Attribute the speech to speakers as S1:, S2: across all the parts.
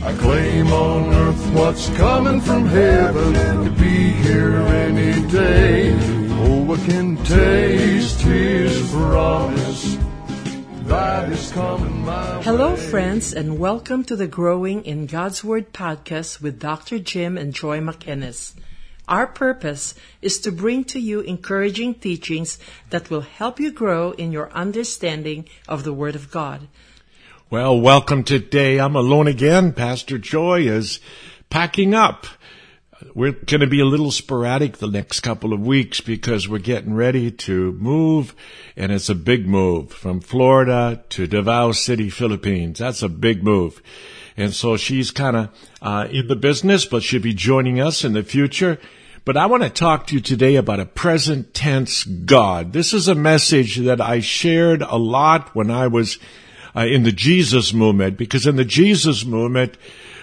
S1: I claim on earth what's coming from heaven to be here any day. Oh, I can taste his promise. That is coming my
S2: Hello, friends, and welcome to the Growing in God's Word podcast with Dr. Jim and Joy McInnes. Our purpose is to bring to you encouraging teachings that will help you grow in your understanding of the Word of God.
S3: Well, welcome today. I'm alone again. Pastor Joy is packing up. We're going to be a little sporadic the next couple of weeks because we're getting ready to move and it's a big move from Florida to Davao City, Philippines. That's a big move. And so she's kind of uh, in the business, but she'll be joining us in the future. But I want to talk to you today about a present tense God. This is a message that I shared a lot when I was uh, in the Jesus movement, because in the Jesus movement,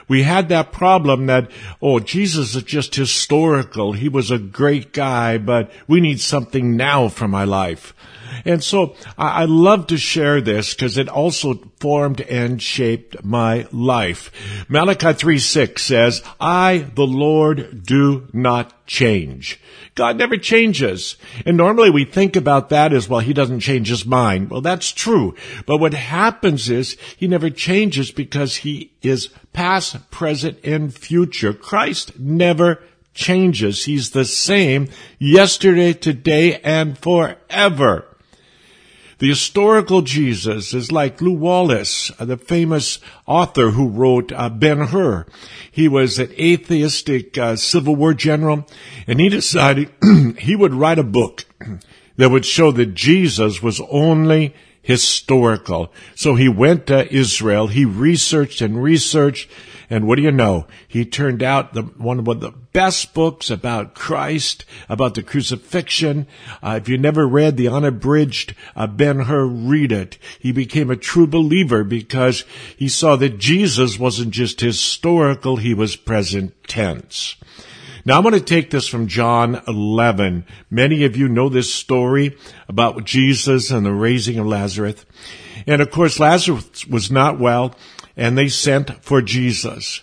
S3: we had that problem that, oh, Jesus is just historical. He was a great guy, but we need something now for my life. And so I, I love to share this because it also formed and shaped my life. Malachi 3 6 says, I, the Lord, do not change. God never changes. And normally we think about that as, well, he doesn't change his mind. Well, that's true. But what happens is he never changes because he is past, present, and future. Christ never changes. He's the same yesterday, today, and forever. The historical Jesus is like Lew Wallace, uh, the famous author who wrote uh, Ben Hur. He was an atheistic uh, Civil War general, and he decided he would write a book that would show that Jesus was only historical. So he went to Israel, he researched and researched, and what do you know? He turned out the, one of the best books about Christ, about the crucifixion. Uh, if you never read the unabridged uh, Ben Hur, read it. He became a true believer because he saw that Jesus wasn't just historical, he was present tense. Now I'm going to take this from John 11. Many of you know this story about Jesus and the raising of Lazarus. And of course, Lazarus was not well and they sent for Jesus.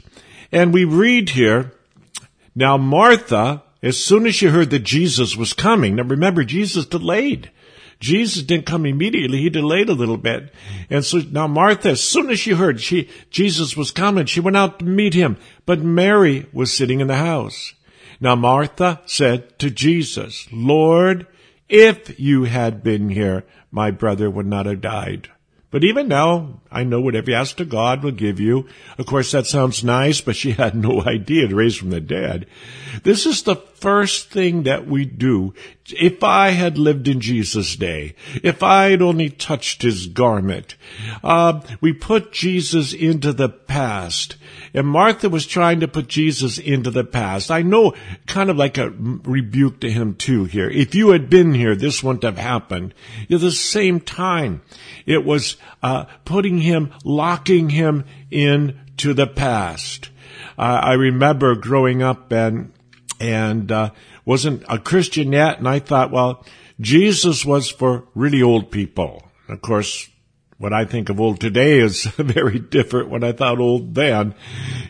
S3: And we read here, now Martha, as soon as she heard that Jesus was coming, now remember, Jesus delayed. Jesus didn't come immediately. He delayed a little bit. And so now Martha, as soon as she heard she, Jesus was coming, she went out to meet him. But Mary was sitting in the house. Now Martha said to Jesus, Lord, if you had been here, my brother would not have died. But even now, I know whatever you ask to God will give you. Of course, that sounds nice, but she had no idea to raise from the dead. This is the first thing that we do. If I had lived in Jesus' day, if I had only touched his garment, uh, we put Jesus into the past. And Martha was trying to put Jesus into the past. I know kind of like a rebuke to him too here. If you had been here, this wouldn't have happened. At the same time, it was uh, putting him, locking him into the past. Uh, I remember growing up and and uh, wasn't a Christian yet, and I thought, well, Jesus was for really old people. Of course, what I think of old today is very different what I thought old then.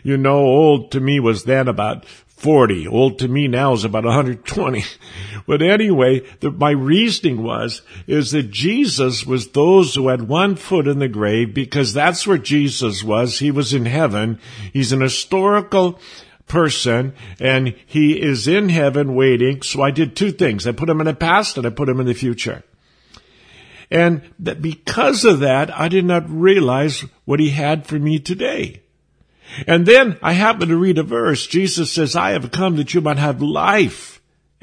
S3: You know, old to me was then about 40. Old to me now is about 120. But anyway, the, my reasoning was, is that Jesus was those who had one foot in the grave because that's where Jesus was. He was in heaven. He's an historical person and he is in heaven waiting. So I did two things. I put him in the past and I put him in the future. And that because of that, I did not realize what he had for me today. And then I happened to read a verse. Jesus says, I have come that you might have life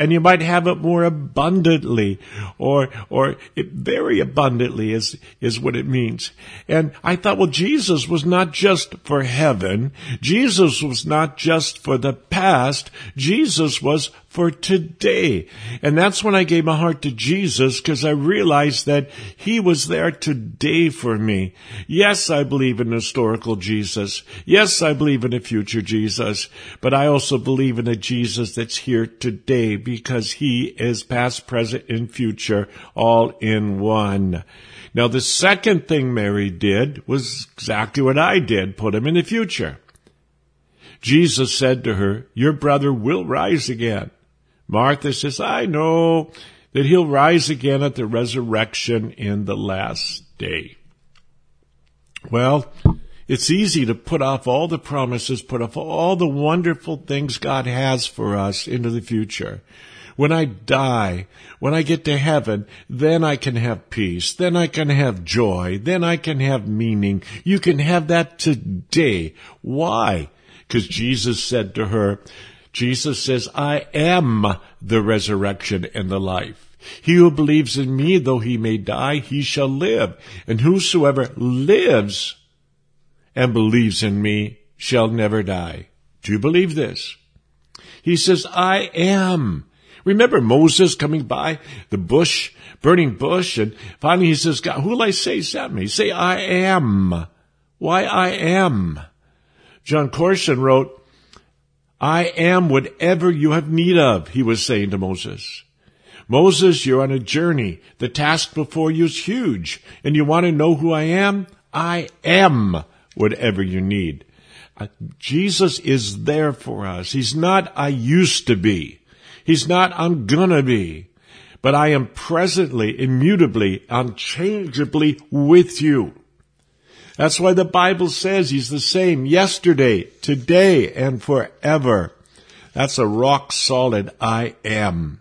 S3: and you might have it more abundantly or, or very abundantly is, is what it means. And I thought, well, Jesus was not just for heaven. Jesus was not just for the past. Jesus was for today. And that's when I gave my heart to Jesus because I realized that he was there today for me. Yes, I believe in historical Jesus. Yes, I believe in a future Jesus, but I also believe in a Jesus that's here today because he is past, present, and future all in one. Now the second thing Mary did was exactly what I did, put him in the future. Jesus said to her, Your brother will rise again. Martha says, I know that he'll rise again at the resurrection in the last day. Well, it's easy to put off all the promises, put off all the wonderful things God has for us into the future. When I die, when I get to heaven, then I can have peace, then I can have joy, then I can have meaning. You can have that today. Why? Because Jesus said to her, Jesus says, I am the resurrection and the life. He who believes in me, though he may die, he shall live. And whosoever lives and believes in me shall never die. Do you believe this? He says, I am. Remember Moses coming by the bush, burning bush, and finally he says, God, who will I say sent me? Say, I am. Why I am. Jon Courson wrote, I am whatever you have need of, he was saying to Moses. Moses, you're on a journey. The task before you is huge. And you want to know who I am? I am whatever you need. Uh, Jesus is there for us. He's not, I used to be. He's not, I'm gonna be. But I am presently, immutably, unchangeably with you. That's why the Bible says He's the same yesterday, today, and forever. That's a rock solid I am.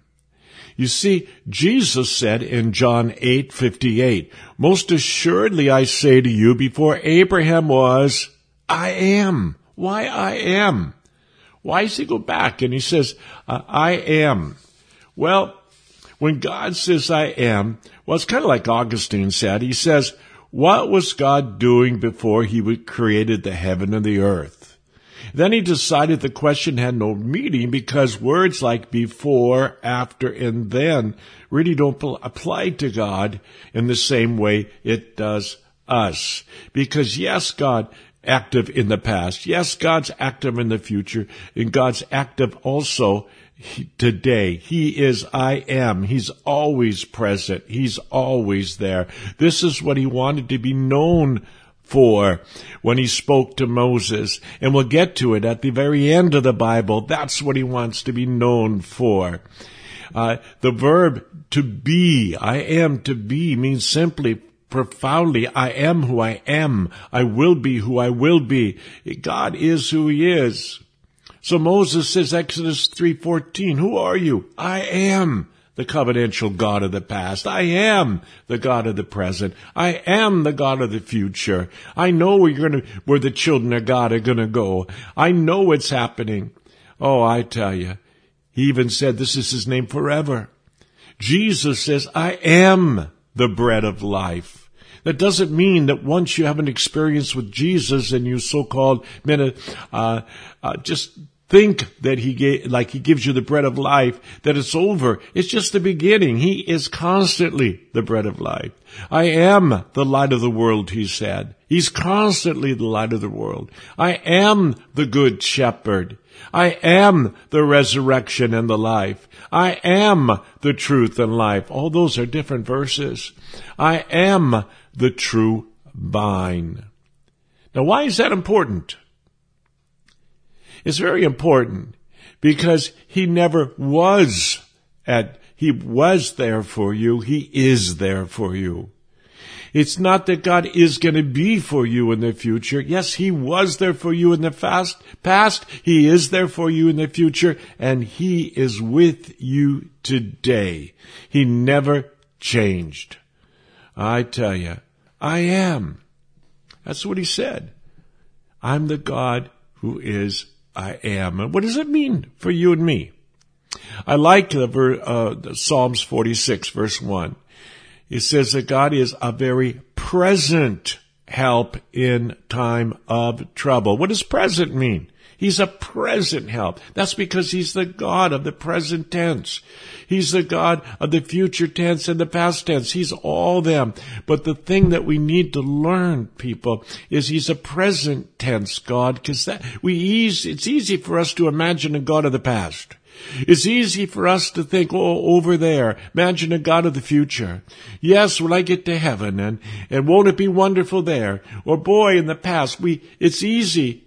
S3: You see, Jesus said in John 8:58, "Most assuredly I say to you, before Abraham was, I am." Why I am? Why does he go back and he says, uh, I am? Well, when God says I am, well, it's kind of like Augustine said. He says, what was God doing before he created the heaven and the earth? Then he decided the question had no meaning because words like before, after, and then really don't apply to God in the same way it does us. Because yes, God active in the past. Yes, God's active in the future and God's active also today. He is I am. He's always present. He's always there. This is what he wanted to be known for when he spoke to Moses. And we'll get to it at the very end of the Bible. That's what he wants to be known for. Uh, the verb to be, I am to be, means simply profoundly, I am who I am. I will be who I will be. God is who he is. So Moses says, Exodus 3.14, who are you? I am the covenantal God of the past. I am the God of the present. I am the God of the future. I know where you're gonna, where the children of God are gonna go. I know what's happening. Oh, I tell you. He even said this is his name forever. Jesus says, I am the bread of life. That doesn't mean that once you have an experience with Jesus and you so-called uh, uh, just think that he gave, like he gives you the bread of life, that it's over. It's just the beginning. He is constantly the bread of life. I am the light of the world, he said. He's constantly the light of the world. I am the good shepherd. I am the resurrection and the life. I am the truth and life. All those are different verses. I am the true vine. Now why is that important? It's very important because he never was at, he was there for you. He is there for you. It's not that God is going to be for you in the future. Yes, He was there for you in the fast, past. He is there for you in the future and He is with you today. He never changed. I tell you, I am. That's what He said. I'm the God who is I am. And what does it mean for you and me? I like the, uh, Psalms 46 verse 1. It says that God is a very present help in time of trouble. What does present mean? He's a present help. That's because he's the God of the present tense. He's the God of the future tense and the past tense. He's all them. But the thing that we need to learn, people, is he's a present tense God because that we easy, it's easy for us to imagine a God of the past. It's easy for us to think, oh, over there, imagine a God of the future. Yes, when I get to heaven and, and won't it be wonderful there? Or boy, in the past, we, it's easy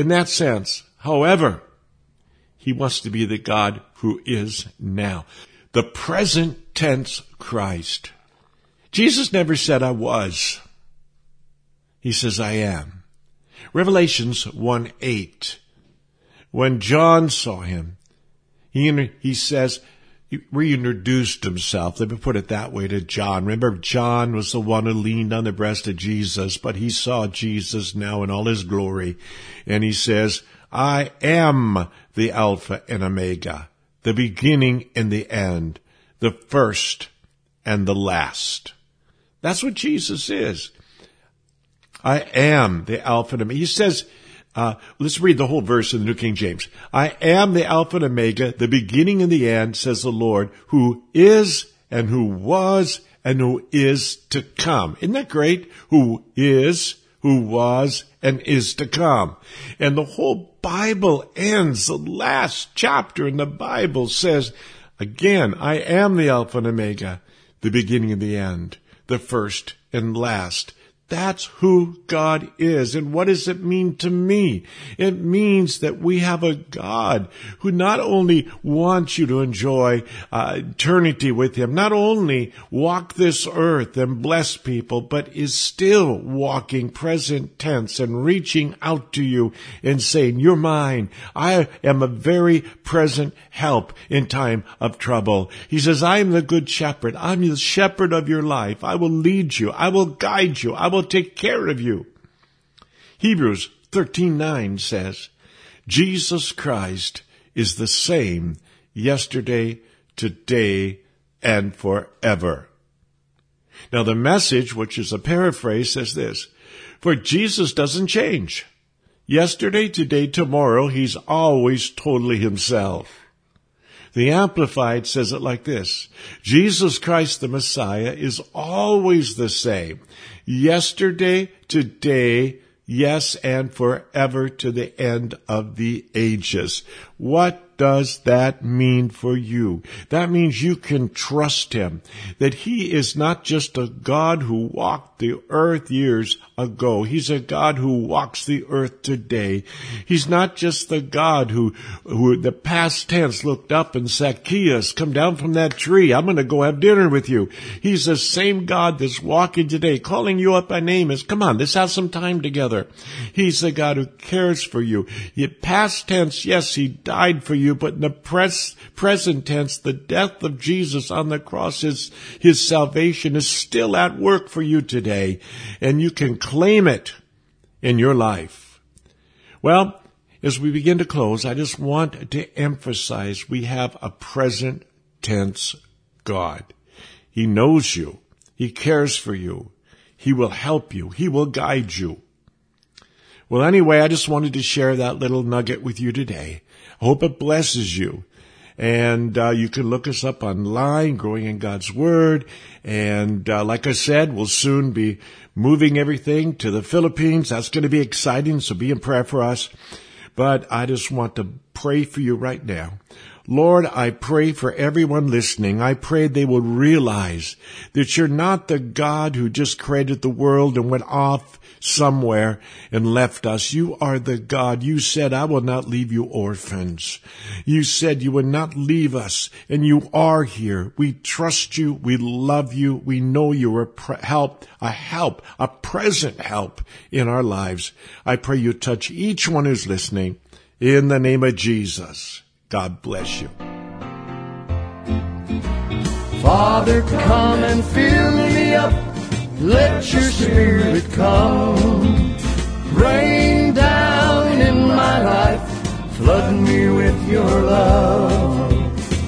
S3: in that sense. However, he wants to be the God who is now. The present tense Christ. Jesus never said I was. He says I am. Revelations 1 8. When John saw him, he, he says, reintroduced himself. Let me put it that way to John. Remember, John was the one who leaned on the breast of Jesus, but he saw Jesus now in all his glory. And he says, I am the Alpha and Omega, the beginning and the end, the first and the last. That's what Jesus is. I am the Alpha and Omega. He says, uh, let's read the whole verse in the New King James. I am the Alpha and Omega, the beginning and the end, says the Lord, who is and who was and who is to come. Isn't that great? Who is, who was, and is to come. And the whole Bible ends, the last chapter in the Bible says, again, I am the Alpha and Omega, the beginning and the end, the first and last. That's who God is. And what does it mean to me? It means that we have a God who not only wants you to enjoy uh, eternity with Him, not only walk this earth and bless people, but is still walking present tense and reaching out to you and saying, you're mine. I am a very present help in time of trouble. He says, I am the good shepherd. I'm the shepherd of your life. I will lead you. I will guide you. I will will take care of you. Hebrews 13:9 says, Jesus Christ is the same yesterday, today, and forever. Now the message, which is a paraphrase, says this, for Jesus doesn't change. Yesterday, today, tomorrow, he's always totally himself. The Amplified says it like this. Jesus Christ the Messiah is always the same. Yesterday, today, yes, and forever to the end of the ages. What does that mean for you? That means you can trust Him. That He is not just a God who walked the earth years ago. He's a God who walks the earth today. He's not just the God who, who the past tense looked up and Zacchaeus, come down from that tree. I'm going to go have dinner with you. He's the same God that's walking today, calling you up by name as, come on, let's have some time together. He's the God who cares for you. Yet past tense, yes, He died for you you, but in the pres- present tense, the death of Jesus on the cross, his, his salvation is still at work for you today, and you can claim it in your life. Well, as we begin to close, I just want to emphasize we have a present tense God. He knows you. He cares for you. He will help you. He will guide you. Well, anyway, I just wanted to share that little nugget with you today. Hope it blesses you. And uh, you can look us up online, Growing in God's Word. And uh, like I said, we'll soon be moving everything to the Philippines. That's going to be exciting, so be in prayer for us. But I just want to pray for you right now. Lord, I pray for everyone listening. I pray they will realize that you're not the God who just created the world and went off somewhere and left us. You are the God. You said, I will not leave you orphans. You said you would not leave us and you are here. We trust you. We love you. We know you're a pre- help, a help, a present help in our lives. I pray you touch each one who's listening in the name of Jesus. God bless you.
S1: Father, come and fill me up let your spirit come. Rain down in my life. Flood me with your love.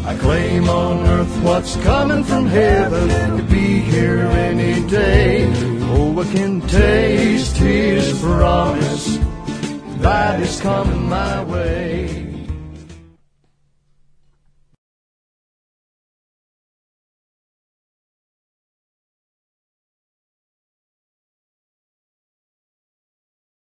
S1: I claim on earth what's coming from heaven to be here any day. Oh, I can taste his promise that is coming my way.